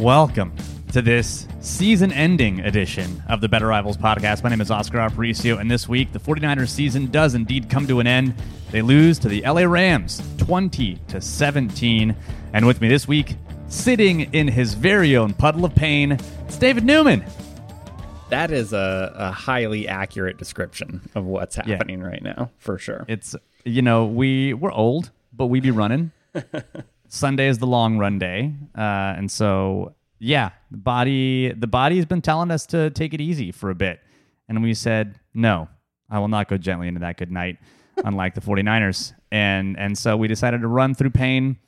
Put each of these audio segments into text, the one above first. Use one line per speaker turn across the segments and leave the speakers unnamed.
Welcome to this season ending edition of the Better Rivals podcast. My name is Oscar Aparicio, and this week the 49ers season does indeed come to an end. They lose to the LA Rams 20 to 17. And with me this week, sitting in his very own puddle of pain, it's David Newman.
That is a, a highly accurate description of what's happening yeah. right now, for sure.
It's you know, we we're old, but we be running. Sunday is the long run day, uh, and so yeah, the body the body has been telling us to take it easy for a bit, and we said no, I will not go gently into that good night, unlike the 49ers, and and so we decided to run through pain,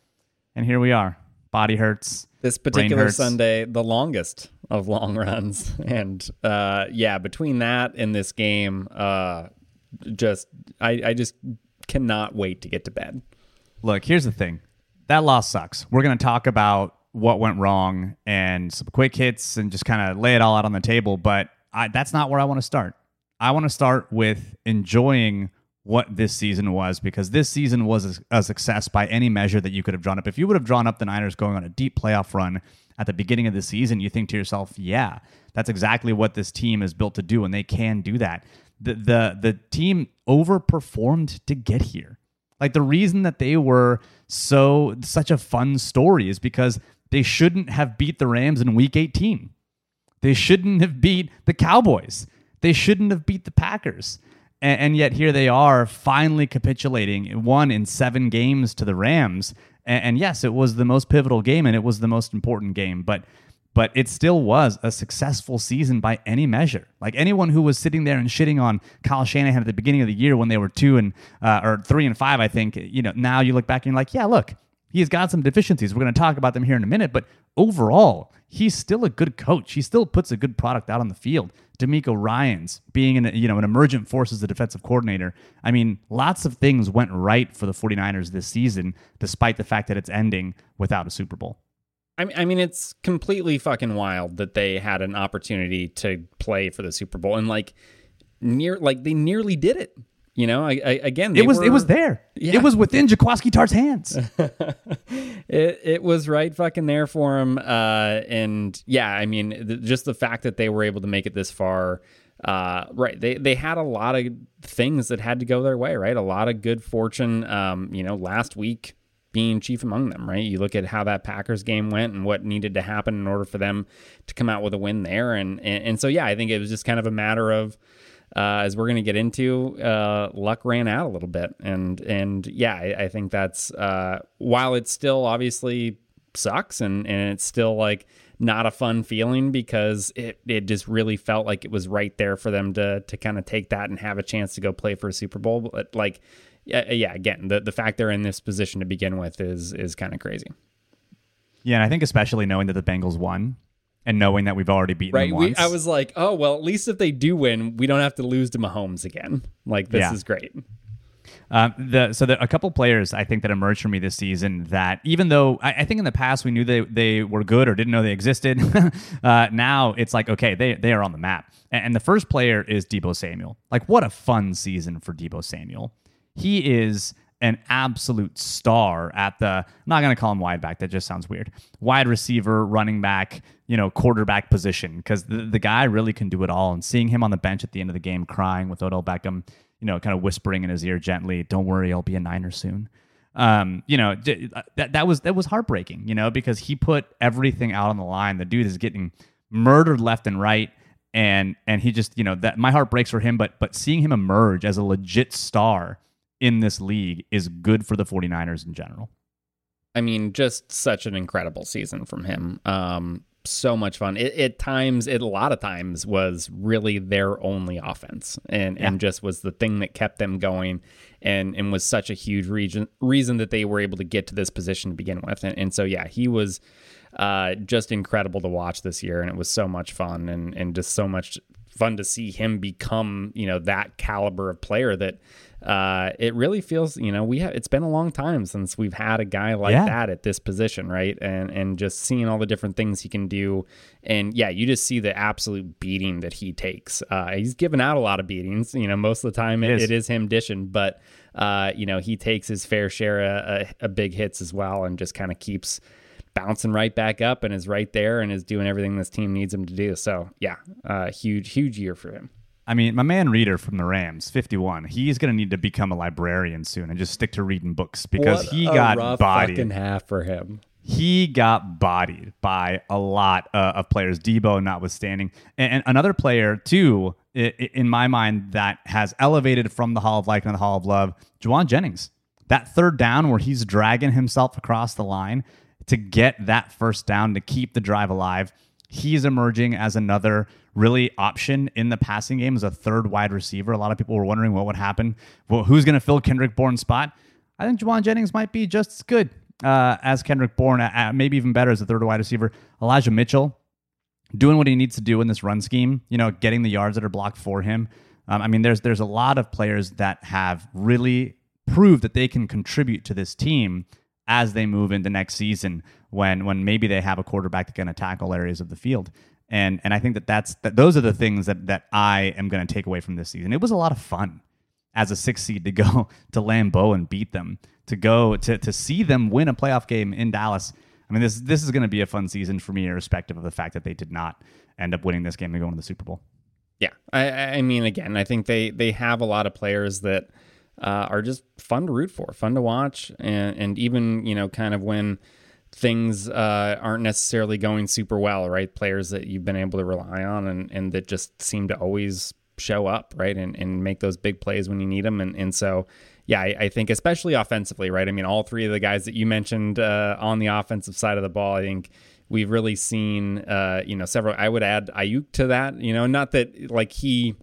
and here we are. Body hurts.
This particular Sunday, the longest of long runs, and uh, yeah, between that and this game, uh, just I, I just cannot wait to get to bed.
Look, here's the thing that loss sucks. We're going to talk about what went wrong and some quick hits and just kind of lay it all out on the table. But I, that's not where I want to start. I want to start with enjoying what this season was because this season was a, success by any measure that you could have drawn up. If you would have drawn up the Niners going on a deep playoff run at the beginning of the season, you think to yourself, yeah, that's exactly what this team is built to do, and they can do that. The the the team overperformed to get here. Like the reason that they were so such a fun story is because they shouldn't have beat the Rams in week 18. They shouldn't have beat the Cowboys. They shouldn't have beat the Packers. And, and yet here they are finally capitulating, one in seven games to the Rams. And, and yes, it was the most pivotal game and it was the most important game. But but it still was a successful season by any measure. Like anyone who was sitting there and shitting on Kyle Shanahan at the beginning of the year when they were two and uh, or three and five, I think you know now you look back and you're like, yeah, look, he's got some deficiencies. We're going to talk about them here in a minute, but overall, he's still a good coach. He still puts a good product out on the field. DeMeco Ryans being an you know an emergent force as a defensive coordinator. I mean, lots of things went right for the 49ers this season, despite the fact that it's ending without a Super Bowl.
I mean, I mean, it's completely fucking wild that they had an opportunity to play for the Super Bowl and like near, like they nearly did it. You know, I, I again,
it was
were,
it was there. Yeah. It was within Jaquiski Tartt's hands.
it it was right fucking there for him. Uh, and yeah, I mean, th- just the fact that they were able to make it this far. Uh, right, they they had a lot of things that had to go their way. Right, a lot of good fortune. Um, you know, last week being chief among them, right? You look at how that Packers game went and what needed to happen in order for them to come out with a win there. And, and, and so, yeah, I think it was just kind of a matter of, uh, as we're going to get into, uh, luck ran out a little bit. And, and yeah, I, I think that's, uh, while it still obviously sucks and, and it's still like not a fun feeling because it, it just really felt like it was right there for them to, to kind of take that and have a chance to go play for a Super Bowl. But like, yeah, yeah, again, the the fact they're in this position to begin with is is kind of crazy.
Yeah, and I think especially knowing that the Bengals won and knowing that we've already beaten right, them once.
We, I was like, oh well, at least if they do win, we don't have to lose to Mahomes again. Like this yeah. is great.
Um, the so the, a couple players I think that emerged for me this season that even though I, I think in the past we knew they they were good or didn't know they existed, uh, now it's like okay they they are on the map. And, and the first player is Deebo Samuel. Like what a fun season for Deebo Samuel he is an absolute star at the I'm not going to call him wide back that just sounds weird. Wide receiver, running back, you know, quarterback position cuz the, the guy really can do it all and seeing him on the bench at the end of the game crying with Odell Beckham, you know, kind of whispering in his ear gently, "Don't worry, I'll be a Niner soon." Um, you know, that that was that was heartbreaking, you know, because he put everything out on the line. The dude is getting murdered left and right and and he just, you know, that my heart breaks for him, but but seeing him emerge as a legit star in this league is good for the 49ers in general.
I mean, just such an incredible season from him. Um, so much fun. It, at times, it a lot of times was really their only offense, and yeah. and just was the thing that kept them going, and and was such a huge reason reason that they were able to get to this position to begin with. And, and so yeah, he was uh, just incredible to watch this year, and it was so much fun, and and just so much fun to see him become you know that caliber of player that uh, it really feels, you know, we have it's been a long time since we've had a guy like yeah. that at this position, right? And and just seeing all the different things he can do, and yeah, you just see the absolute beating that he takes. Uh, he's given out a lot of beatings, you know, most of the time it, it, is. it is him dishing, but uh, you know, he takes his fair share of, of big hits as well, and just kind of keeps bouncing right back up and is right there and is doing everything this team needs him to do. So yeah, uh, huge, huge year for him.
I mean, my man Reeder from the Rams, 51, he's going to need to become a librarian soon and just stick to reading books because
what
he got
rough
bodied.
Fucking half for him.
He got bodied by a lot uh, of players, Deebo notwithstanding. And, and another player, too, i- i- in my mind, that has elevated from the Hall of Life and the Hall of Love, Jauan Jennings. That third down where he's dragging himself across the line to get that first down to keep the drive alive he's emerging as another really option in the passing game as a third wide receiver. A lot of people were wondering what would happen. Well, who's going to fill Kendrick Bourne's spot? I think Jauan Jennings might be just as good uh, as Kendrick Bourne, uh, maybe even better as a third wide receiver. Elijah Mitchell doing what he needs to do in this run scheme, you know, getting the yards that are blocked for him. Um, I mean, there's there's a lot of players that have really proved that they can contribute to this team as they move into next season when when maybe they have a quarterback that can tackle areas of the field. And and I think that that's that those are the things that that I am going to take away from this season. It was a lot of fun as a six seed to go to Lambeau and beat them, to go to to see them win a playoff game in Dallas. I mean, this this is going to be a fun season for me, irrespective of the fact that they did not end up winning this game and going to the Super Bowl.
Yeah, I, I mean, again, I think they they have a lot of players that uh, are just fun to root for, fun to watch, and and even you know, kind of when things uh, aren't necessarily going super well, right? Players that you've been able to rely on and and that just seem to always show up, right, and and make those big plays when you need them, and and so. Yeah, I, I think especially offensively, right? I mean, all three of the guys that you mentioned uh, on the offensive side of the ball, I think we've really seen uh, you know several i would add Aiyuk to that you know not that like he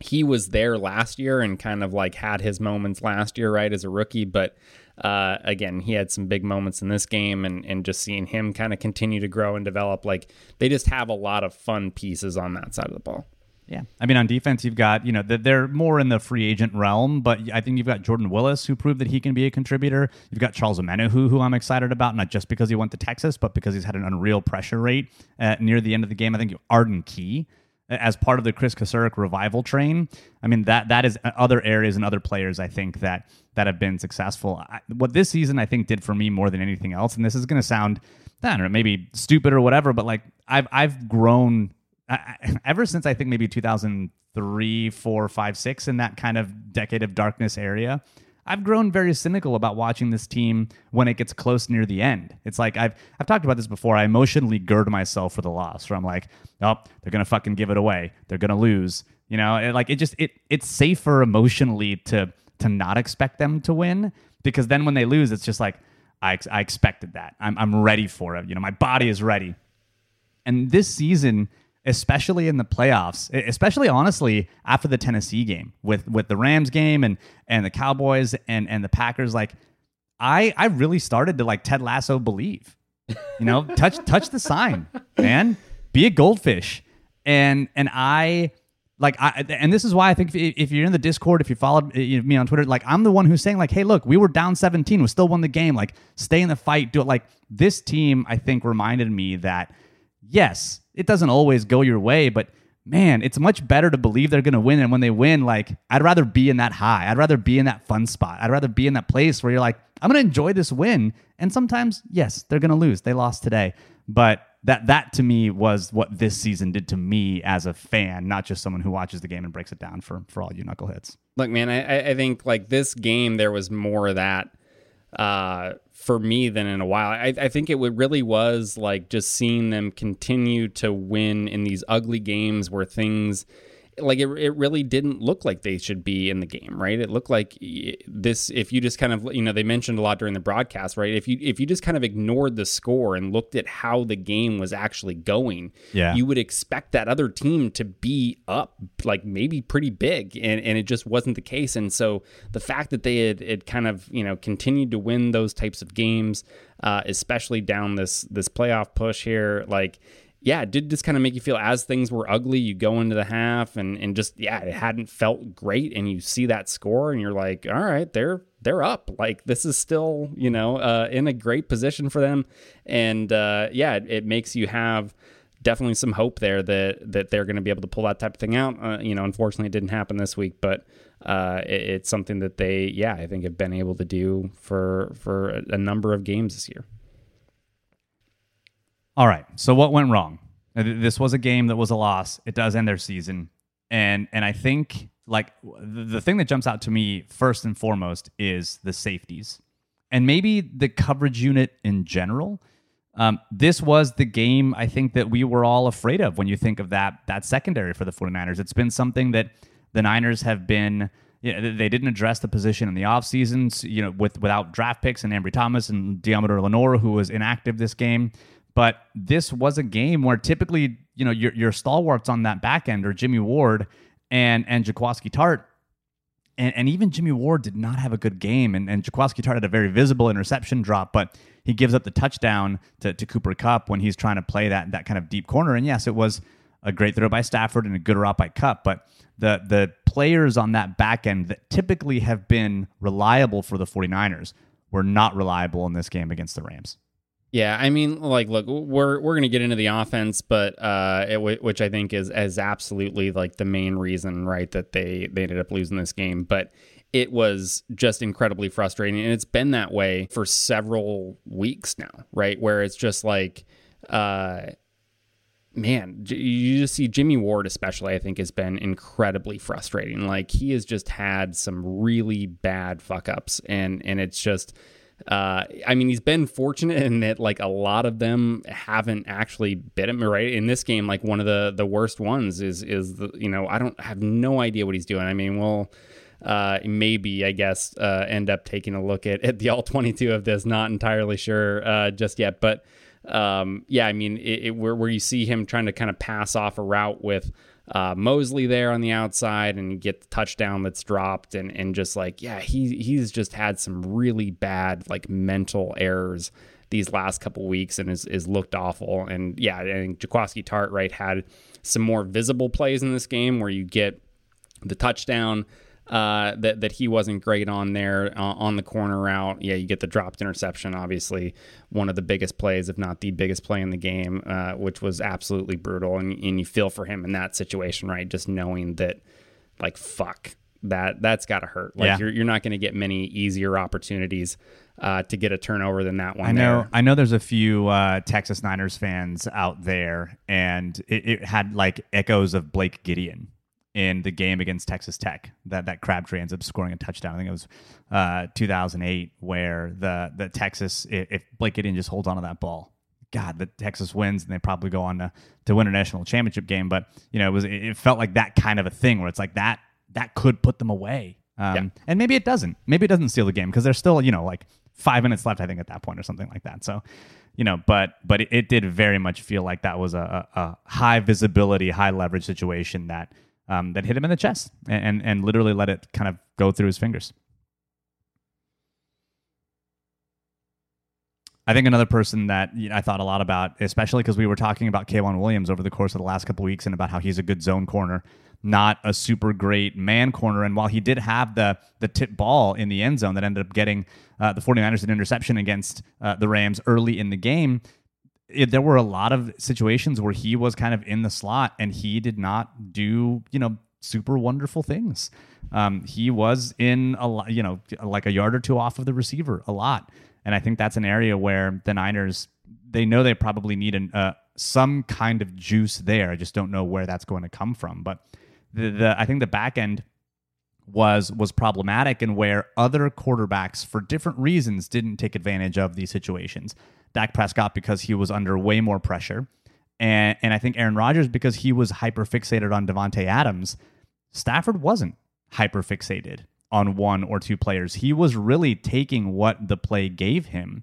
he was there last year and kind of like had his moments last year right as a rookie but uh, again he had some big moments in this game and and just seeing him kind of continue to grow and develop like they just have a lot of fun pieces on that side of the ball
Yeah. I mean, on defense, you've got, you know, they're more in the free agent realm, but I think you've got Jordan Willis, who proved that he can be a contributor. You've got Charles Omenihu, who I'm excited about, not just because he went to Texas, but because he's had an unreal pressure rate uh, near the end of the game. I think Arden Key, as part of the Kris Kocurek revival train. I mean, that that is uh, other areas and other players, I think, that that have been successful. I, what this season, I think, did for me more than anything else, and this is going to sound, I don't know, maybe stupid or whatever, but like I've I've grown I, ever since I think maybe 2003, 4, 5, 6 in that kind of decade of darkness area. I've grown very cynical about watching this team when it gets close near the end. It's like I've I've talked about this before. I emotionally gird myself for the loss. Where I'm like, oh, they're gonna fucking give it away. They're gonna lose. You know, it, like it just it it's safer emotionally to to not expect them to win because then when they lose, it's just like I I expected that. I'm I'm ready for it. You know, my body is ready. And this season, especially in the playoffs, especially honestly after the Tennessee game with with the Rams game and and the Cowboys and and the Packers, like I I really started to like Ted Lasso believe. You know, touch touch the sign, man. Be a goldfish. And and I like I and this is why I think if, if you're in the Discord, if you followed uh, me on Twitter, like I'm the one who's saying like, hey, look, we were down 17, we still won the game. Like, stay in the fight, do it. Like this team, I think reminded me that yes, it doesn't always go your way, but man, it's much better to believe they're going to win. And when they win, like, I'd rather be in that high. I'd rather be in that fun spot. I'd rather be in that place where you're like, I'm going to enjoy this win. And sometimes, yes, they're going to lose. They lost today. But that, that to me was what this season did to me as a fan, not just someone who watches the game and breaks it down for, for all you knuckleheads.
Look, man, I, I think like this game, there was more of that uh, for me than in a while. I, I think it really was like just seeing them continue to win in these ugly games where things like it, it really didn't look like they should be in the game right? It looked like this if you just kind of you know they mentioned a lot during the broadcast right? If you if you just kind of ignored the score and looked at how the game was actually going
Yeah.
you would expect that other team to be up like maybe pretty big and, and it just wasn't the case. And so the fact that they had, had kind of you know continued to win those types of games uh, especially down this this playoff push here like yeah, it did just kind of make you feel as things were ugly, you go into the half and and just yeah, it hadn't felt great and you see that score and you're like, all right, they're they're up. Like this is still, you know, uh, in a great position for them. And uh, yeah, it, it makes you have definitely some hope there that that they're going to be able to pull that type of thing out. Uh, you know, unfortunately, it didn't happen this week, but uh, it, it's something that they, yeah, I think have been able to do for for a, a number of games this year.
All right. So what went wrong? This was a game that was a loss. It does end their season, and and I think like the thing that jumps out to me first and foremost is the safeties, and maybe the coverage unit in general. Um, this was the game I think that we were all afraid of when you think of that that secondary for the 49ers. It's been something that the Niners have been you know, they didn't address the position in the offseason, you know, with without draft picks and Ambry Thomas and Deommodore Lenoir, who was inactive this game. But this was a game where typically, you know, your, your stalwarts on that back end are Jimmy Ward and and Jaquiski Tartt. And, and even Jimmy Ward did not have a good game. And, and Jaquiski Tartt had a very visible interception drop, but he gives up the touchdown to, to Cooper Kupp when he's trying to play that that kind of deep corner. And yes, it was a great throw by Stafford and a good route by Kupp, but the the players on that back end that typically have been reliable for the 49ers were not reliable in this game against the Rams.
Yeah, I mean, like, look, we're we're gonna get into the offense, but uh, it, which I think is is absolutely like the main reason, right, that they they ended up losing this game. But it was just incredibly frustrating, and it's been that way for several weeks now, right, where it's just like, uh, man, you just see Jimmy Ward, especially, I think, has been incredibly frustrating. Like he has just had some really bad fuck ups, and and it's just. Uh, I mean, he's been fortunate in that like a lot of them haven't actually bit him right in this game. Like one of the the worst ones is is the you know I don't have no idea what he's doing. I mean, well, uh, maybe I guess uh, end up taking a look at at the all twenty two of this. Not entirely sure uh, just yet, but um, yeah, I mean, it, it, where, where you see him trying to kind of pass off a route with uh, Moseley there on the outside and get the touchdown that's dropped and, and just like, yeah, he, he's just had some really bad like mental errors these last couple weeks and is, is looked awful. And yeah, and think Tartt right, had some more visible plays in this game where you get the touchdown uh, that that he wasn't great on there uh, on the corner route. Yeah, you get the dropped interception, obviously one of the biggest plays, if not the biggest play in the game, uh, which was absolutely brutal. And, and you feel for him in that situation, right? Just knowing that, like, fuck that that's got to hurt. Like yeah. you're you're not going to get many easier opportunities uh, to get a turnover than that one.
I know.
There.
I know. There's a few uh, Texas Niners fans out there, and it, it, had like echoes of Blake Gideon in the game against Texas Tech that that Crabtree ends up scoring a touchdown. I think it was uh, 2008 where the the Texas if Blake Gideon just holds on to that ball, God, the Texas wins and they probably go on to, to win a national championship game. But you know, it was it felt like that kind of a thing where it's like that that could put them away. Um, yeah. And maybe it doesn't. Maybe it doesn't steal the game because there's still you know like five minutes left, I think, at that point or something like that. So you know, but but it, it did very much feel like that was a, a high visibility, high leverage situation that um, that hit him in the chest and, and, and literally let it kind of go through his fingers. I think another person that you know, I thought a lot about, especially because we were talking about K'Waun Williams over the course of the last couple weeks and about how he's a good zone corner, not a super great man corner. And while he did have the the tip ball in the end zone that ended up getting uh, the 49ers an interception against uh, the Rams early in the game, it, there were a lot of situations where he was kind of in the slot and he did not do, you know, super wonderful things. Um, he was in a lot, you know, like a yard or two off of the receiver a lot. And I think that's an area where the Niners, they know they probably need an, uh, some kind of juice there. I just don't know where that's going to come from. But the, the I think the back end was was problematic and where other quarterbacks for different reasons didn't take advantage of these situations. Dak Prescott because he was under way more pressure. And, and I think Aaron Rodgers because he was hyper fixated on Davante Adams. Stafford wasn't hyper fixated on one or two players. He was really taking what the play gave him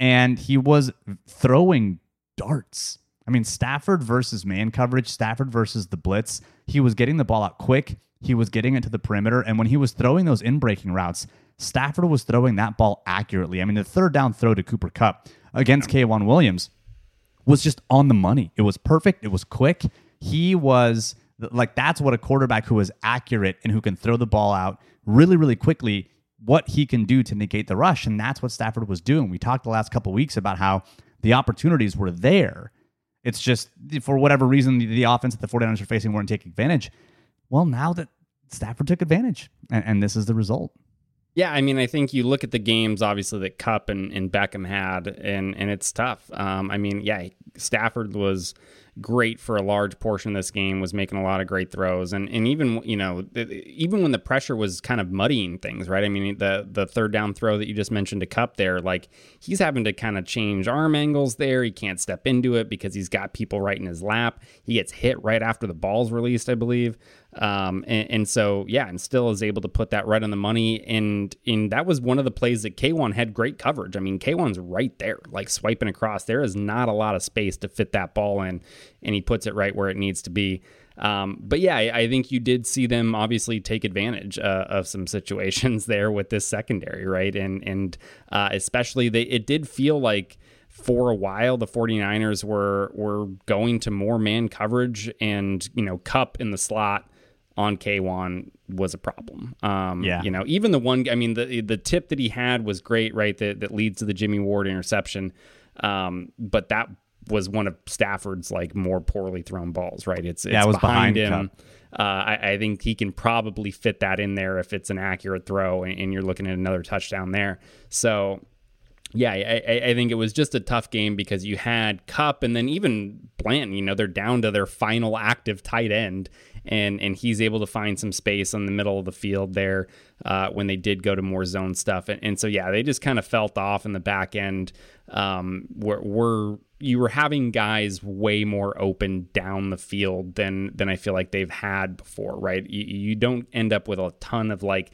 and he was throwing darts. I mean, Stafford versus man coverage, Stafford versus the blitz. He was getting the ball out quick. He was getting it to the perimeter. And when he was throwing those in breaking routes, Stafford was throwing that ball accurately. I mean, the third down throw to Cooper Kupp against K'Waun Williams was just on the money. It was perfect. It was quick. He was like, that's what a quarterback who is accurate and who can throw the ball out really, really quickly, what he can do to negate the rush. And that's what Stafford was doing. We talked the last couple weeks about how the opportunities were there. It's just for whatever reason, the, the offense that the 49ers are facing weren't taking advantage. Well, now that Stafford took advantage, and, and this is the result.
Yeah, I mean, I think you look at the games, obviously, that Kupp and, and Beckham had, and, and it's tough. Um, I mean, yeah, Stafford was great for a large portion of this game, was making a lot of great throws, and and even you know even when the pressure was kind of muddying things, right? I mean the the third down throw that you just mentioned to Kupp there, like he's having to kind of change arm angles there. He can't step into it because he's got people right in his lap. He gets hit right after the ball's released, I believe. Um, and, and, so yeah, and still is able to put that right on the money. And and that was one of the plays that K'Waun had great coverage. I mean, K'Waun's right there, like swiping across. There is not a lot of space to fit that ball in, and he puts it right where it needs to be. Um, but yeah, I, I, think you did see them obviously take advantage uh, of some situations there with this secondary, right? And and uh, especially they it did feel like for a while the 49ers were were going to more man coverage and you know Kupp in the slot on K'Waun was a problem. Um, yeah. You know, even the one, I mean, the the tip that he had was great, right? That, that leads to the Jimmy Ward interception. Um, but that was one of Stafford's like more poorly thrown balls, right? It's, it's
yeah, it was behind,
behind him. Uh, I, I, think he can probably fit that in there if it's an accurate throw and, and you're looking at another touchdown there. So, yeah, I, I, think it was just a tough game because you had Kupp and then even Blanton, you know, they're down to their final active tight end and and he's able to find some space in the middle of the field there uh, when they did go to more zone stuff. And, and so yeah, they just kind of felt off in the back end. Um, where you were having guys way more open down the field than than I feel like they've had before, right? You, you don't end up with a ton of like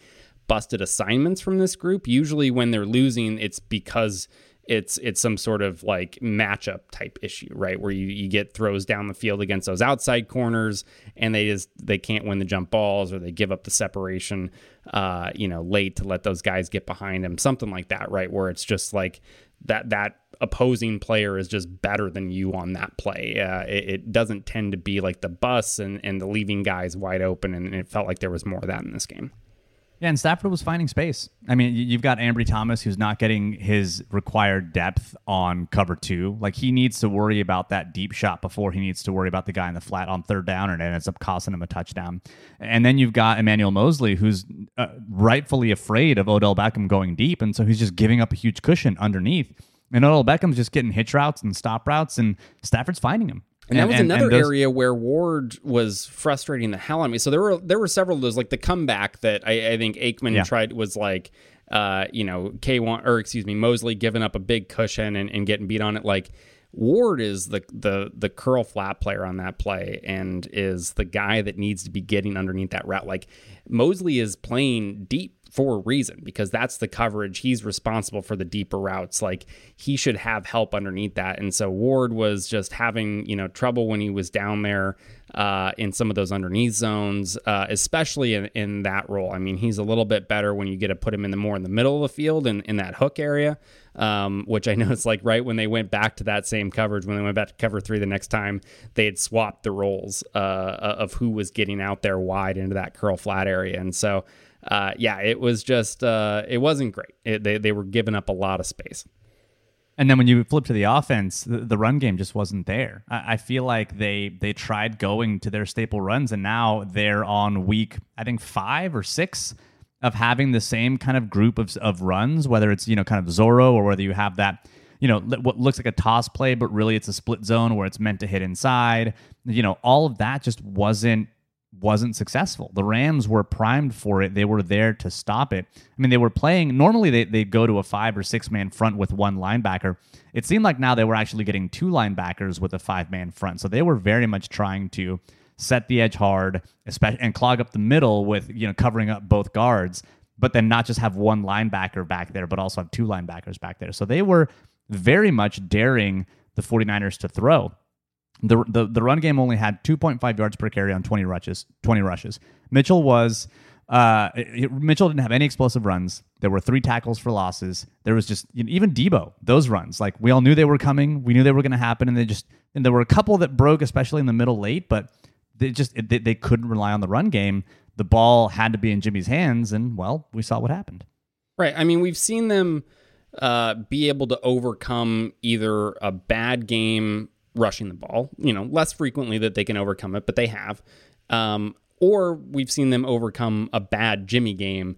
busted assignments from this group. Usually when they're losing, it's because it's it's some sort of like matchup type issue, right? Where you, you get throws down the field against those outside corners and they just they can't win the jump balls or they give up the separation uh, you know, late to let those guys get behind them, something like that, right? Where it's just like that that opposing player is just better than you on that play. Uh, it, it, doesn't tend to be like the bus and, and the leaving guys wide open, and it felt like there was more of that in this game.
Yeah, and Stafford was finding space. I mean, you've got Ambry Thomas who's not getting his required depth on cover two. Like he needs to worry about that deep shot before he needs to worry about the guy in the flat on third down, and it ends up costing him a touchdown. And then you've got Emmanuel Moseley who's uh, rightfully afraid of Odell Beckham going deep, and so he's just giving up a huge cushion underneath. And Odell Beckham's just getting hitch routes and stop routes, and Stafford's finding him.
And, that was and, another and those, area where Ward was frustrating the hell out of me. So there were there were several of those, like the comeback that I, I think Aikman yeah. tried was like, uh, you know, K one or excuse me, Moseley giving up a big cushion and, and getting beat on it. Like Ward is the the the curl flat player on that play and is the guy that needs to be getting underneath that route. Like Moseley is playing deep for a reason because that's the coverage. He's responsible for the deeper routes. Like he should have help underneath that. And so Ward was just having, you know, trouble when he was down there uh, in some of those underneath zones, uh, especially in, in that role. I mean, he's a little bit better when you get to put him in the more in the middle of the field and in that hook area, um, which I know it's like right when they went back to that same coverage, when they went back to cover three the next time, they had swapped the roles uh, of who was getting out there wide into that curl flat area. And so, uh, yeah, it was just uh, it wasn't great. It, they they were giving up a lot of space.
And then when you flip to the offense, the, the run game just wasn't there. I, I, feel like they they tried going to their staple runs, and now they're on week I think five or six of having the same kind of group of of runs, whether it's you know kind of Zorro or whether you have that you know what looks like a toss play, but really it's a split zone where it's meant to hit inside. You know all of that just wasn't wasn't successful. The Rams were primed for it. They were there to stop it. I mean, they were playing normally they they go to a five or six man front with one linebacker. It seemed like now they were actually getting two linebackers with a five man front. So they were very much trying to set the edge hard, especially and clog up the middle with, you know, covering up both guards, but then not just have one linebacker back there, but also have two linebackers back there. So they were very much daring the 49ers to throw. The, the the run game only had 2.5 yards per carry on 20 rushes. 20 rushes. Mitchell was uh, it, Mitchell didn't have any explosive runs. There were three tackles for losses. There was just you know, even Deebo those runs. Like we all knew they were coming. We knew they were going to happen, and they just and there were a couple that broke, especially in the middle late. But they just they, they couldn't rely on the run game. The ball had to be in Jimmy's hands, and well, we saw what happened.
Right. I mean, we've seen them uh, be able to overcome either a bad game rushing the ball. You know, less frequently that they can overcome it, but they have. Um, or we've seen them overcome a bad Jimmy game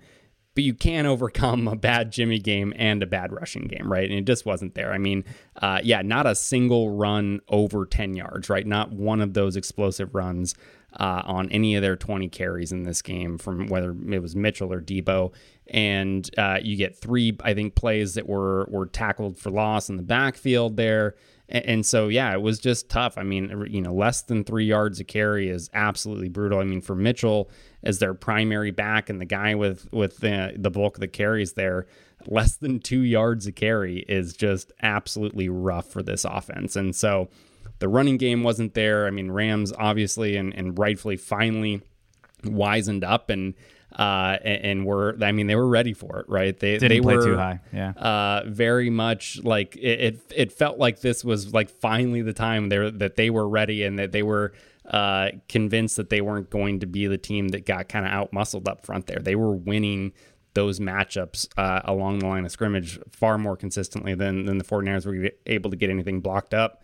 but you can overcome a bad Jimmy game and a bad rushing game, right? And it just wasn't there. I mean, uh, yeah, not a single run over 10 yards, right? Not one of those explosive runs uh, on any of their 20 carries in this game from whether it was Mitchell or Deebo. And uh, you get three, I think, plays that were were tackled for loss in the backfield there. And, so, yeah, it was just tough. I mean, you know, less than three yards a carry is absolutely brutal. I mean, for Mitchell as their primary back and the guy with with the the bulk of the carries there, less than two yards a carry is just absolutely rough for this offense. And so the running game wasn't there. I mean, Rams obviously and, and rightfully finally wisened up and uh, and, and, were I mean they were ready for it, right? They
Didn't
they
play
were
too high, yeah.
Uh, very much like it, it, it. felt like this was like finally the time there that they were ready and that they were uh, convinced that they weren't going to be the team that got kind of out muscled up front there. They were winning those matchups uh, along the line of scrimmage far more consistently than than the 49ers were able to get anything blocked up.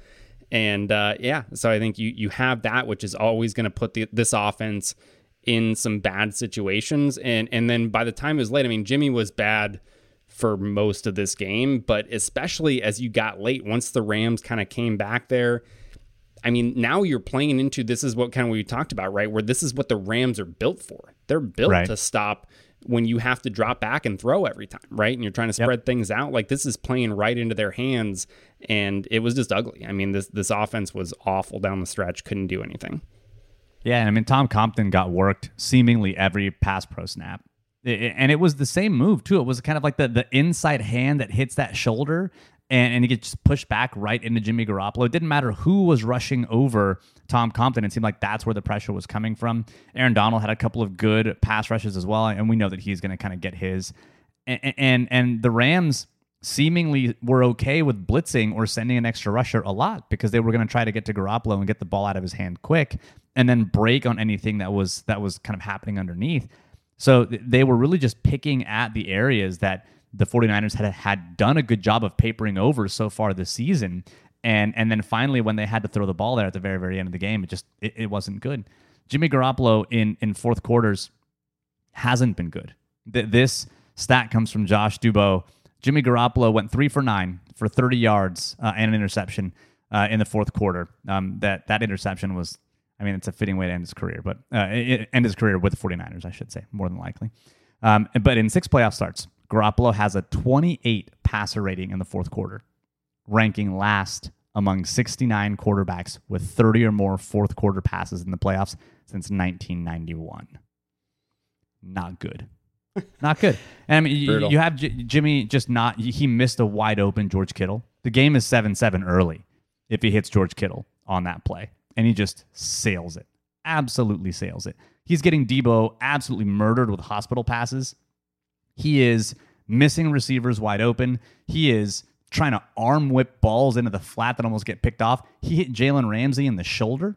And uh, yeah, so I think you you have that, which is always going to put the, this offense in some bad situations. And and then by the time it was late, I mean Jimmy was bad for most of this game, but especially as you got late, once the Rams kind of came back there. I mean, now you're playing into this is what kind of we talked about, right? Where this is what the Rams are built for. They're built right. to stop when you have to drop back and throw every time, right? And you're trying to spread yep. things out. Like this is playing right into their hands, and it was just ugly. I mean, this this offense was awful down the stretch. Couldn't do anything.
Yeah, and I mean Tom Compton got worked seemingly every pass pro snap. It, and it was the same move too. It was kind of like the the inside hand that hits that shoulder and, and he gets pushed back right into Jimmy Garoppolo. It didn't matter who was rushing over Tom Compton. It seemed like that's where the pressure was coming from. Aaron Donald had a couple of good pass rushes as well, and we know that he's going to kind of get his. And, and and the Rams seemingly were okay with blitzing or sending an extra rusher a lot because they were going to try to get to Garoppolo and get the ball out of his hand quick and then break on anything that was that was kind of happening underneath. So they were really just picking at the areas that the 49ers had had done a good job of papering over so far this season. And and then finally when they had to throw the ball there at the very, very end of the game, it just it, it wasn't good. Jimmy Garoppolo in in fourth quarters hasn't been good. Th- this stat comes from Josh Dubow. Jimmy Garoppolo went three for nine for 30 yards uh, and an interception uh, in the fourth quarter. Um, that that interception was, I mean, it's a fitting way to end his career, but uh, end his career with the 49ers, I should say, more than likely. Um, but in six playoff starts, Garoppolo has a 28 passer rating in the fourth quarter, ranking last among 69 quarterbacks with 30 or more fourth quarter passes in the playoffs since 1991. Not good. Not good. And I mean, you, you, have J- Jimmy just not, he missed a wide open George Kittle. The game is 7 7 early if he hits George Kittle on that play, and he just sails it. Absolutely sails it. He's getting Deebo absolutely murdered with hospital passes he is missing receivers wide open. He is trying to arm whip balls into the flat that almost get picked off. He hit Jalen Ramsey in the shoulder.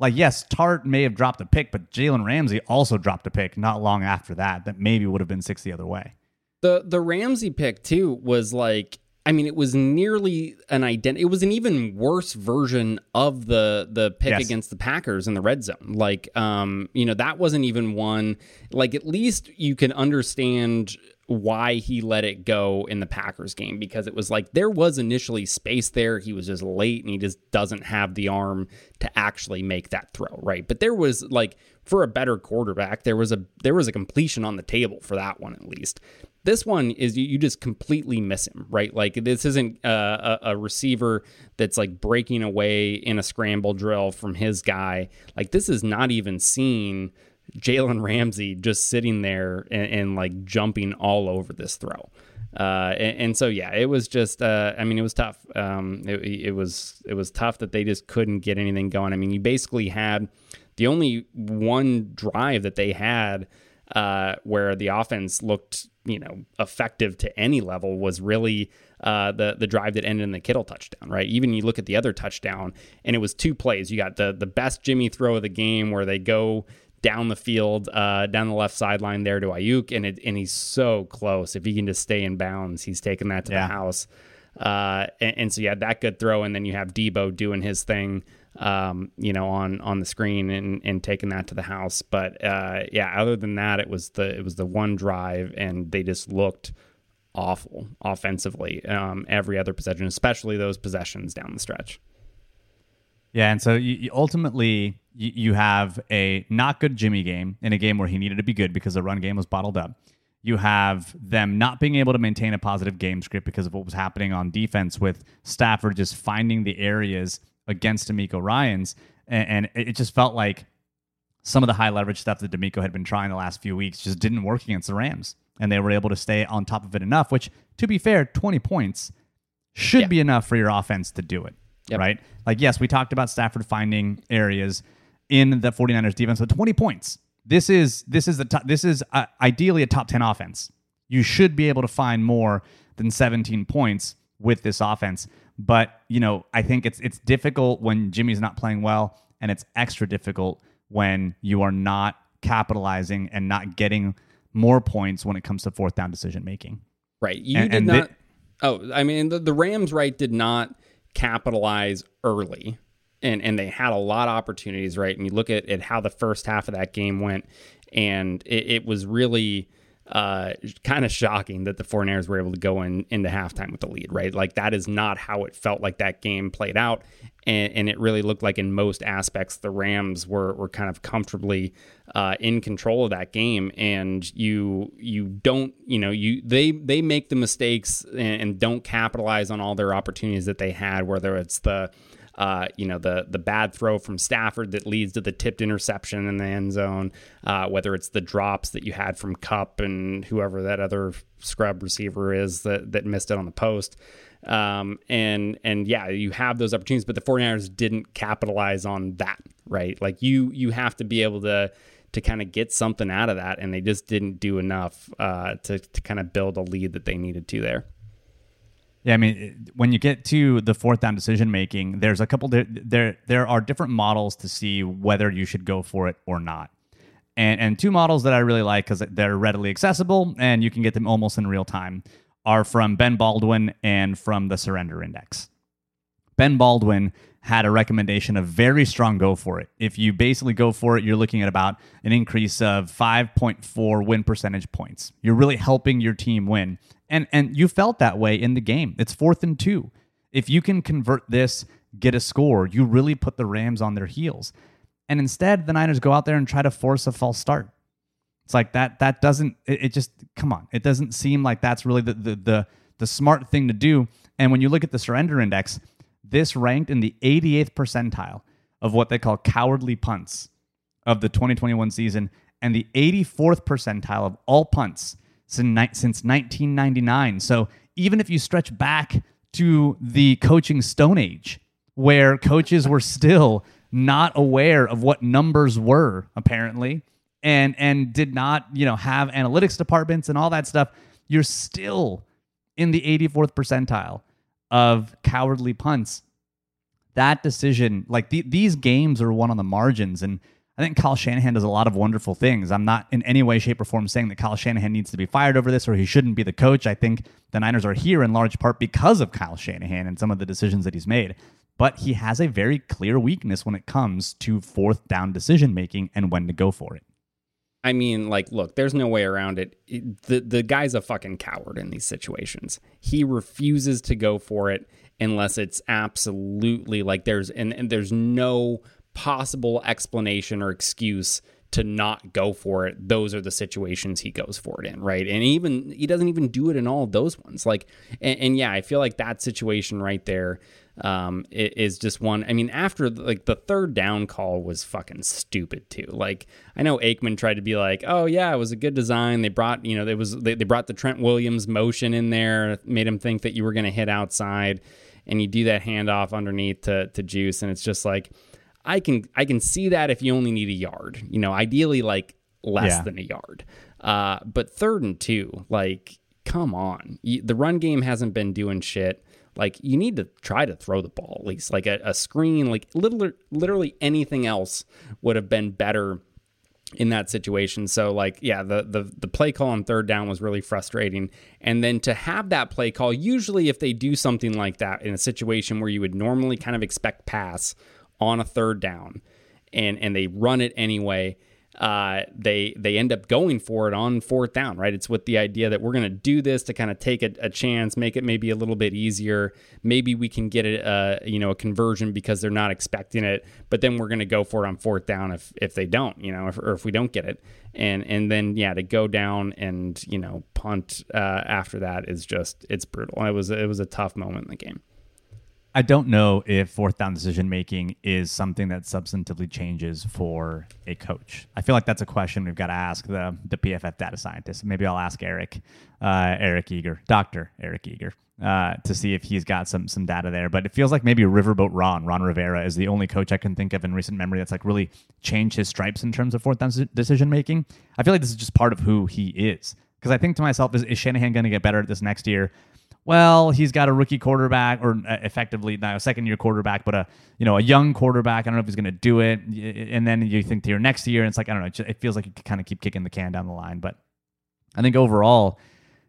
Like, yes, Tartt may have dropped a pick, but Jalen Ramsey also dropped a pick not long after that that maybe would have been six the other way.
The the Ramsey pick too was like I mean, it was nearly an ident. It was an even worse version of the the pick yes. against the Packers in the red zone. Like, um, you know, that wasn't even one. Like, at least you can understand why he let it go in the Packers game because it was like there was initially space there. He was just late and he just doesn't have the arm to actually make that throw, right? But there was like for a better quarterback, there was a there was a completion on the table for that one at least. This one is you, just completely miss him, right? Like this isn't a, a receiver that's like breaking away in a scramble drill from his guy. Like this is not even seen Jalen Ramsey just sitting there and, and, like jumping all over this throw. Uh, and, and, so yeah, it was just. Uh, I mean, it was tough. Um, it, it, was it was tough that they just couldn't get anything going. I mean, you basically had the only one drive that they had uh, where the offense looked you know effective to any level was really uh, the the drive that ended in the Kittle touchdown, right? Even you look at the other touchdown, and it was two plays. You got the the best Jimmy throw of the game where they go down the field, uh, down the left sideline there to Aiyuk, and it, and he's so close. If he can just stay in bounds, he's taking that to yeah. the house. Uh, and, and, so you had that good throw, and then you have Deebo doing his thing um, you know, on on the screen and and taking that to the house. But uh, yeah, other than that, it was the it was the one drive, and they just looked awful offensively. Um, every other possession, especially those possessions down the stretch.
Yeah, and so you, you ultimately you, you have a not good Jimmy game in a game where he needed to be good because the run game was bottled up. You have them not being able to maintain a positive game script because of what was happening on defense with Stafford just finding the areas against DeMeco Ryans, and, and it just felt like some of the high leverage stuff that DeMeco had been trying the last few weeks just didn't work against the Rams, and they were able to stay on top of it enough. Which, to be fair, twenty points should yeah. be enough for your offense to do it. Yep. Right? Like, yes, we talked about Stafford finding areas in the 49ers defense, but 20 points. This is this is the top, this is uh, ideally a top 10 offense. You should be able to find more than 17 points with this offense. But, you know, I think it's it's difficult when Jimmy's not playing well and it's extra difficult when you are not capitalizing and not getting more points when it comes to fourth down decision making.
Right. You and, did and not th- Oh, I mean the, the Rams right did not capitalize early. And, and they had a lot of opportunities, right? And you look at, at how the first half of that game went, and it, it was really uh, kind of shocking that the 49ers were able to go in into halftime with the lead, right? Like that is not how it felt like that game played out. And, and it really looked like in most aspects, the Rams were, were kind of comfortably uh, in control of that game. And you, you don't, you know, you, they, they make the mistakes and, and don't capitalize on all their opportunities that they had, whether it's the, uh, you know, the the bad throw from Stafford that leads to the tipped interception in the end zone, uh, whether it's the drops that you had from Kupp and whoever that other scrub receiver is that that missed it on the post. Um, and and yeah, you have those opportunities, but the 49ers didn't capitalize on that, right? Like you you have to be able to to kind of get something out of that, and they just didn't do enough uh, to to kind of build a lead that they needed to there.
Yeah, I mean, when you get to the fourth down decision making, there's a couple there there there are different models to see whether you should go for it or not. And and two models that I really like because they're readily accessible and you can get them almost in real time are from Ben Baldwin and from the Surrender Index. Ben Baldwin had a recommendation of very strong go for it. If you basically go for it, you're looking at about an increase of 5.4 win percentage points. You're really helping your team win. And and you felt that way in the game. It's fourth and 2. If you can convert this, get a score, you really put the Rams on their heels. And instead, the Niners go out there and try to force a false start. It's like that that doesn't it, it just come on. It doesn't seem like that's really the, the the the smart thing to do. And when you look at the surrender index, this ranked in the 88th percentile of what they call cowardly punts of the 2021 season and the 84th percentile of all punts since 1999. So even if you stretch back to the coaching stone age where coaches were still not aware of what numbers were apparently and and did not, you know, have analytics departments and all that stuff, you're still in the 84th percentile of cowardly punts. That decision, like the, these games are won on the margins. And I think Kyle Shanahan does a lot of wonderful things. I'm not in any way, shape, or form saying that Kyle Shanahan needs to be fired over this or he shouldn't be the coach. I think the Niners are here in large part because of Kyle Shanahan and some of the decisions that he's made. But he has a very clear weakness when it comes to fourth down decision making and when to go for it.
I mean, like, look, there's no way around it. The the guy's a fucking coward in these situations. He refuses to go for it unless it's absolutely like there's and, and there's no possible explanation or excuse to not go for it. Those are the situations he goes for it in, right? And even he doesn't even do it in all those ones. Like, and, and yeah, I feel like that situation right there um, is just one. I mean, after like the third down call was fucking stupid too. Like I know Aikman tried to be like, oh yeah, it was a good design. They brought you know it was they, they brought the Trent Williams motion in there, made him think that you were going to hit outside, and you do that handoff underneath to to Juice, and it's just like I can I can see that if you only need a yard, you know, ideally like less yeah. than a yard. Uh, but third and two, like come on, the run game hasn't been doing shit like you need to try to throw the ball at least like a, a screen like literally, literally anything else would have been better in that situation so like yeah the, the the play call on third down was really frustrating and then to have that play call usually if they do something like that in a situation where you would normally kind of expect pass on a third down and and they run it anyway, uh, they they end up going for it on fourth down, right? It's with the idea that we're going to do this to kind of take a, a, chance, make it maybe a little bit easier. Maybe we can get a, a you know a conversion because they're not expecting it, but then we're going to go for it on fourth down if if they don't, you know, if, or if we don't get it, and and then yeah, to go down and you know punt uh, after that is just it's brutal. It was it was a tough moment in the game.
I don't know if fourth down decision making is something that substantively changes for a coach. I feel like that's a question we've got to ask the the PFF data scientist. Maybe I'll ask Eric, uh, Eric Eager, Doctor Eric Eager, uh, to see if he's got some some data there. But it feels like maybe Riverboat Ron, Ron Rivera, is the only coach I can think of in recent memory that's like really changed his stripes in terms of fourth down decision making. I feel like this is just part of who he is. Because I think to myself, is, is Shanahan going to get better at this next year? Well, he's got a rookie quarterback or uh, effectively now a second year quarterback, but a you know a young quarterback. I don't know if he's going to do it. And then you think to your next year, and it's like I don't know. It feels like you kind of keep kicking the can down the line. But I think overall,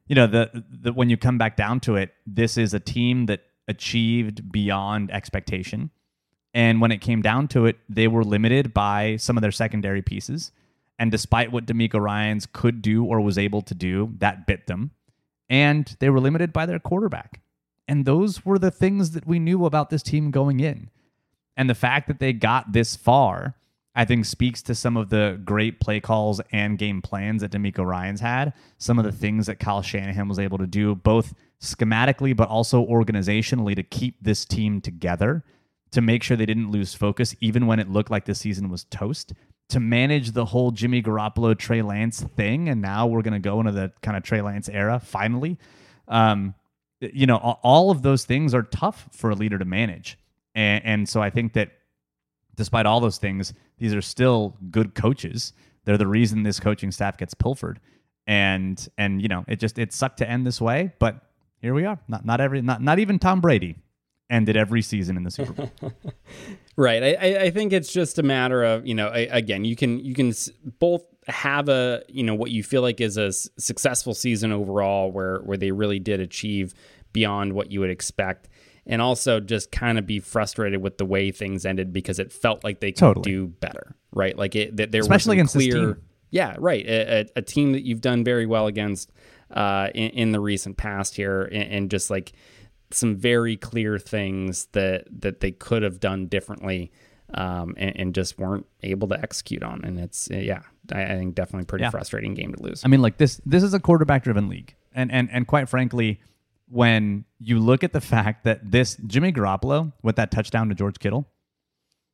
you know, the, the when you come back down to it, this is a team that achieved beyond expectation. And when it came down to it, they were limited by some of their secondary pieces. And despite what DeMeco Ryans could do or was able to do, that bit them and they were limited by their quarterback. And those were the things that we knew about this team going in. And the fact that they got this far, I think, speaks to some of the great play calls and game plans that DeMeco Ryans had. Some of the things that Kyle Shanahan was able to do, both schematically but also organizationally, to keep this team together, to make sure they didn't lose focus, even when it looked like the season was toast to manage the whole Jimmy Garoppolo Trey Lance thing, and now we're going to go into the kind of Trey Lance era finally. Um, you know, all of those things are tough for a leader to manage, and, and so I think that despite all those things, these are still good coaches. They're the reason this coaching staff gets pilfered, and and you know, it just it sucked to end this way, but here we are. Not not every not not even Tom Brady ended every season in the Super Bowl.
right. I, I think it's just a matter of you know again you can you can both have a you know what you feel like is a successful season overall where where they really did achieve beyond what you would expect and also just kind of be frustrated with the way things ended because it felt like they could totally. do better right like it that there
especially
was
against clear
yeah right a, a, a, team that you've done very well against uh, in, in, the recent past here and, and just like some very clear things that that they could have done differently um, and, and, just weren't able to execute on. And it's yeah, I, I think definitely pretty yeah. frustrating game to lose.
I mean, like this this is a quarterback driven league, and and and quite frankly, when you look at the fact that this Jimmy Garoppolo with that touchdown to George Kittle,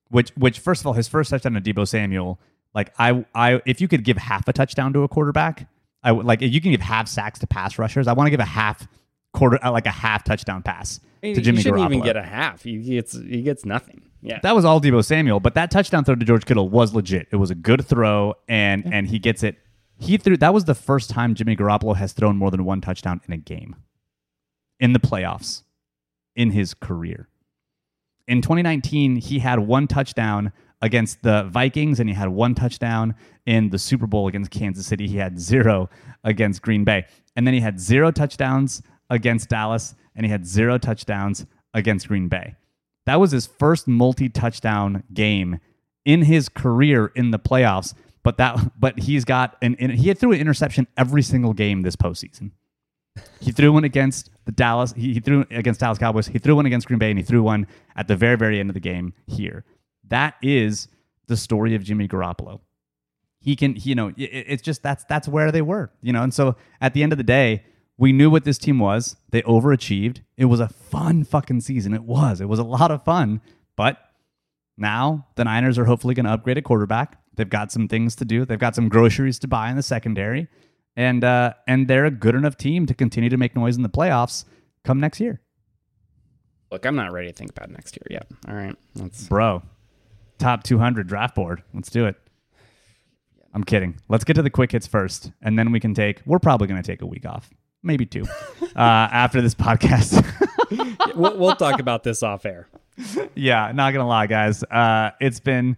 which which first of all his first touchdown to Deebo Samuel, like I I if you could give half a touchdown to a quarterback. I would like you can give half sacks to pass rushers. I want to give a half quarter uh, like a half touchdown pass to Jimmy
he shouldn't
Garoppolo.
even get a half. He gets he gets nothing. Yeah,
that was all Deebo Samuel, but that touchdown throw to George Kittle was legit. It was a good throw, and and he gets it. He threw. That was the first time Jimmy Garoppolo has thrown more than one touchdown in a game in the playoffs in his career. In 2019, he had one touchdown against the Vikings, and he had one touchdown in the Super Bowl against Kansas City. He had zero against Green Bay, and then he had zero touchdowns against Dallas, and he had zero touchdowns against Green Bay. That was his first multi-touchdown game in his career in the playoffs. But that, but he's got an, he had threw an interception every single game this postseason. He threw one against the Dallas. He, he threw against Dallas Cowboys. He threw one against Green Bay, and he threw one at the very, very end of the game here. That is the story of Jimmy Garoppolo. He can, you know, it, it's just that's that's where they were, you know. And so at the end of the day, we knew what this team was. They overachieved. It was a fun fucking season. It was. It was a lot of fun. But now the Niners are hopefully going to upgrade a quarterback. They've got some things to do. They've got some groceries to buy in the secondary, and uh, and they're a good enough team to continue to make noise in the playoffs come next year.
Look, I'm not ready to think about next year yet. All right,
let's bro, top 200 draft board. Let's do it. I'm kidding. Let's get to the quick hits first, and then we can take. We're probably going to take a week off maybe two, uh, after this podcast.
we'll, we'll, talk about this off air.
Yeah, not gonna lie, guys. Uh, it's been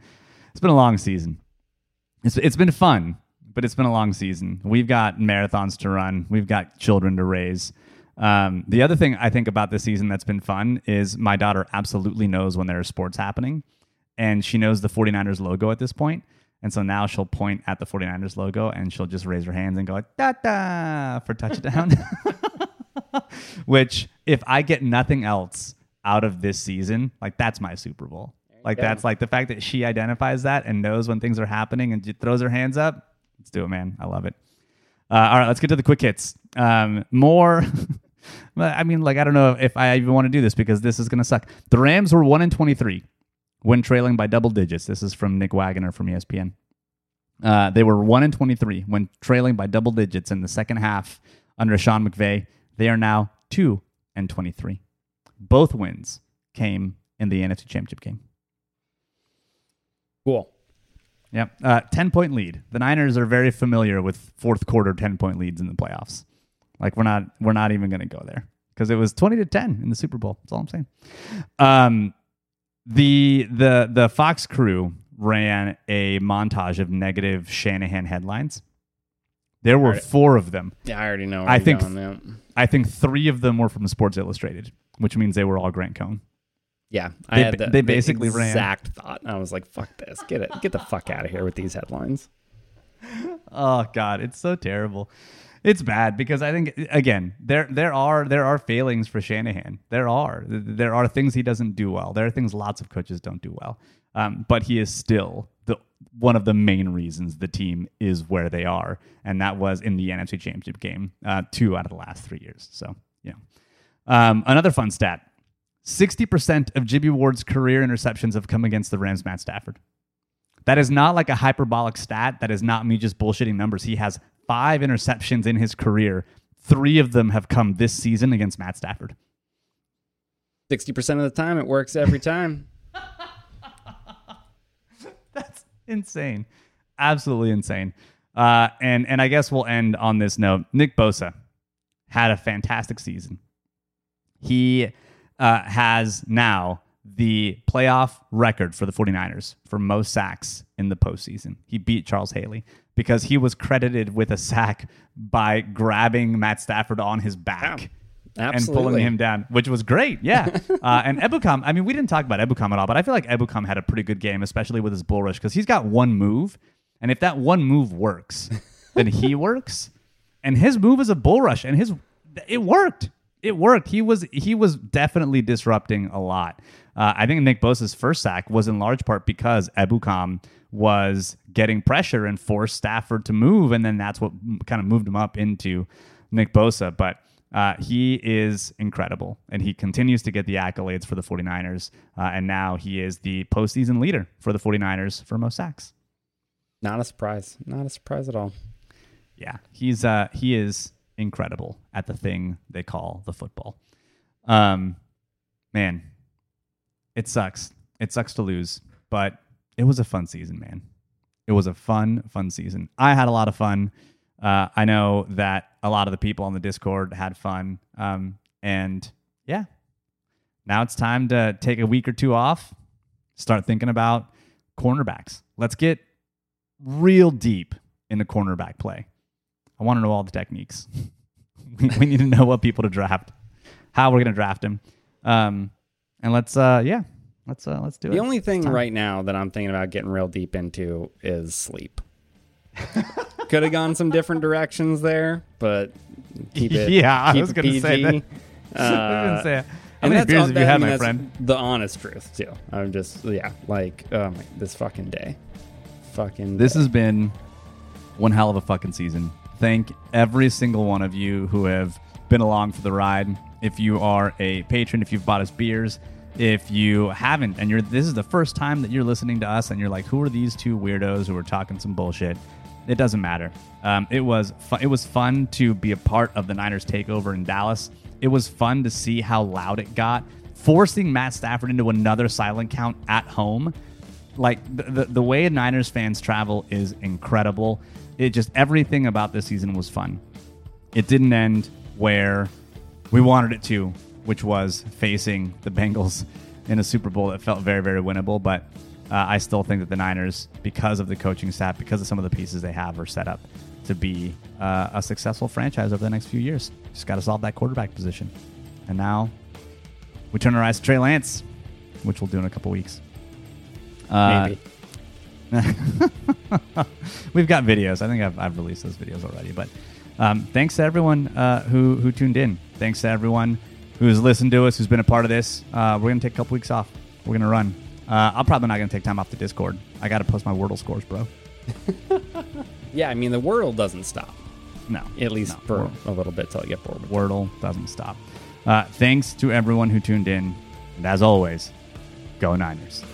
it's been a long season. It's it's been fun, but it's been a long season. We've got marathons to run. We've got children to raise. Um, the other thing I think about this season that's been fun is my daughter absolutely knows when there are sports happening. and she knows the 49ers logo at this point. And so now she'll point at the 49ers logo and she'll just raise her hands and go like, da da for touchdown. Which, if I get nothing else out of this season, like that's my Super Bowl. Like
go.
that's like the fact that she identifies that and knows when things are happening and throws her hands up. Let's do it, man. I love it. Uh, all right, let's get to the quick hits. Um, more. I mean, like I don't know if I even want to do this because this is gonna suck. The Rams were one in twenty three when trailing by double digits. This is from Nick Wagoner from ESPN. Uh, they were one and twenty three when trailing by double digits in the second half under Sean McVay. They are now two and twenty three. Both wins came in the NFC Championship game.
Cool.
Yep. Uh, 10 point lead. The Niners are very familiar with fourth quarter 10 point leads in the playoffs. Like we're not we're not even going to go there because it was 20 to 10 in the Super Bowl. That's all I'm saying. Um the the the Fox crew ran a montage of negative Shanahan headlines. There were
Alright.
four of them.
Yeah, I already know.
I think-
going, yeah.
I think 3 of them were from Sports Illustrated, which means they were all Grant Cohn.
Yeah, I
They
had the,
they
the
basically ran-
exact thought. I was like, "Fuck this! Get it! Get the fuck out of here with these headlines."
Oh God, it's so terrible. It's bad because I think again there there are there are failings for Shanahan. There are there are things he doesn't do well. There are things lots of coaches don't do well. Um, but he is still the one of the main reasons the team is where they are, and that was in the NFC Championship game, uh, two out of the last three years. So yeah. Um, another fun stat: sixty percent of Jimmy Ward's career interceptions have come against the Rams' Matt Stafford. That is not like a hyperbolic stat. That is not me just bullshitting numbers. He has five interceptions in his career. Three of them have come this season against Matt Stafford.
Sixty percent of the time, it works every time.
That's insane. Absolutely insane. Uh, and and I guess we'll end on this note. Nick Bosa had a fantastic season. He uh, has now the playoff record for the 49ers for most sacks in the postseason. He beat Charles Haley because he was credited with a sack by grabbing Matt Stafford on his back. and pulling him down, which was great. Yeah. uh, and Ebukam, I mean, we didn't talk about Ebukam at all, but I feel like Ebukam had a pretty good game, especially with his bull rush, because he's got one move. And if that one move works, then he works. And his move is a bull rush, and his it worked. It worked. He was he was definitely disrupting a lot. Uh, I think Nick Bosa's first sack was in large part because Ebukam was getting pressure and forced Stafford to move, and then that's what kind of moved him up into Nick Bosa. But uh, he is incredible, and he continues to get the accolades for the 49ers. Uh, and now he is the postseason leader for the 49ers for most sacks.
Not a surprise. Not a surprise at all.
Yeah, he's uh, he is incredible at the thing they call the football. Um, man, it sucks. It sucks to lose, but it was a fun season, man. It was a fun, fun season. I had a lot of fun. Uh, I know that a lot of the people on the Discord had fun. Um, and yeah, now it's time to take a week or two off, start thinking about cornerbacks. Let's get real deep into cornerback play. I want to know all the techniques. we, need to know what people to draft, how we're going to draft them. Um, and let's, uh, yeah, let's, uh, let's do it.
The only thing right now that I'm thinking about getting real deep into is sleep. Could have gone some different directions there, but keep it.
Yeah, I was gonna say that.
Uh,
say,
and that's
beers have
that-
you
I mean,
my friend?
The honest truth too. I'm just yeah, like oh my, this fucking day, fucking.
This
day.
has been one hell of a fucking season. Thank every single one of you who have been along for the ride. If you are a patron, if you've bought us beers, if you haven't, and you're this is the first time that you're listening to us, and you're like, who are these two weirdos who are talking some bullshit? It doesn't matter. Um, it was fu- it was fun to be a part of the Niners takeover in Dallas. It was fun to see how loud it got, forcing Matt Stafford into another silent count at home like the, the, the way Niners fans travel is incredible. It just everything about this season was fun. It didn't end where we wanted it to, which was facing the Bengals in a Super Bowl that felt very very winnable. But uh, I still think that the Niners, because of the coaching staff, because of some of the pieces they have, are set up to be uh, a successful franchise over the next few years. Just got to solve that quarterback position, and now we turn our eyes to Trey Lance, which we'll do in a couple weeks. Uh,
Maybe.
We've got videos. I think I've, I've released those videos already. But um, thanks to everyone uh, who who tuned in. Thanks to everyone who's listened to us, who's been a part of this. Uh, we're gonna take a couple weeks off. We're gonna run. Uh, I'm probably not gonna take time off the Discord. I got to post my Wordle scores, bro.
Yeah, I mean the Wordle doesn't stop.
No,
At least
no,
for
Wordle-
a little bit till I get bored. with it.
Wordle doesn't stop. Uh, thanks to everyone who tuned in, and as always, go Niners.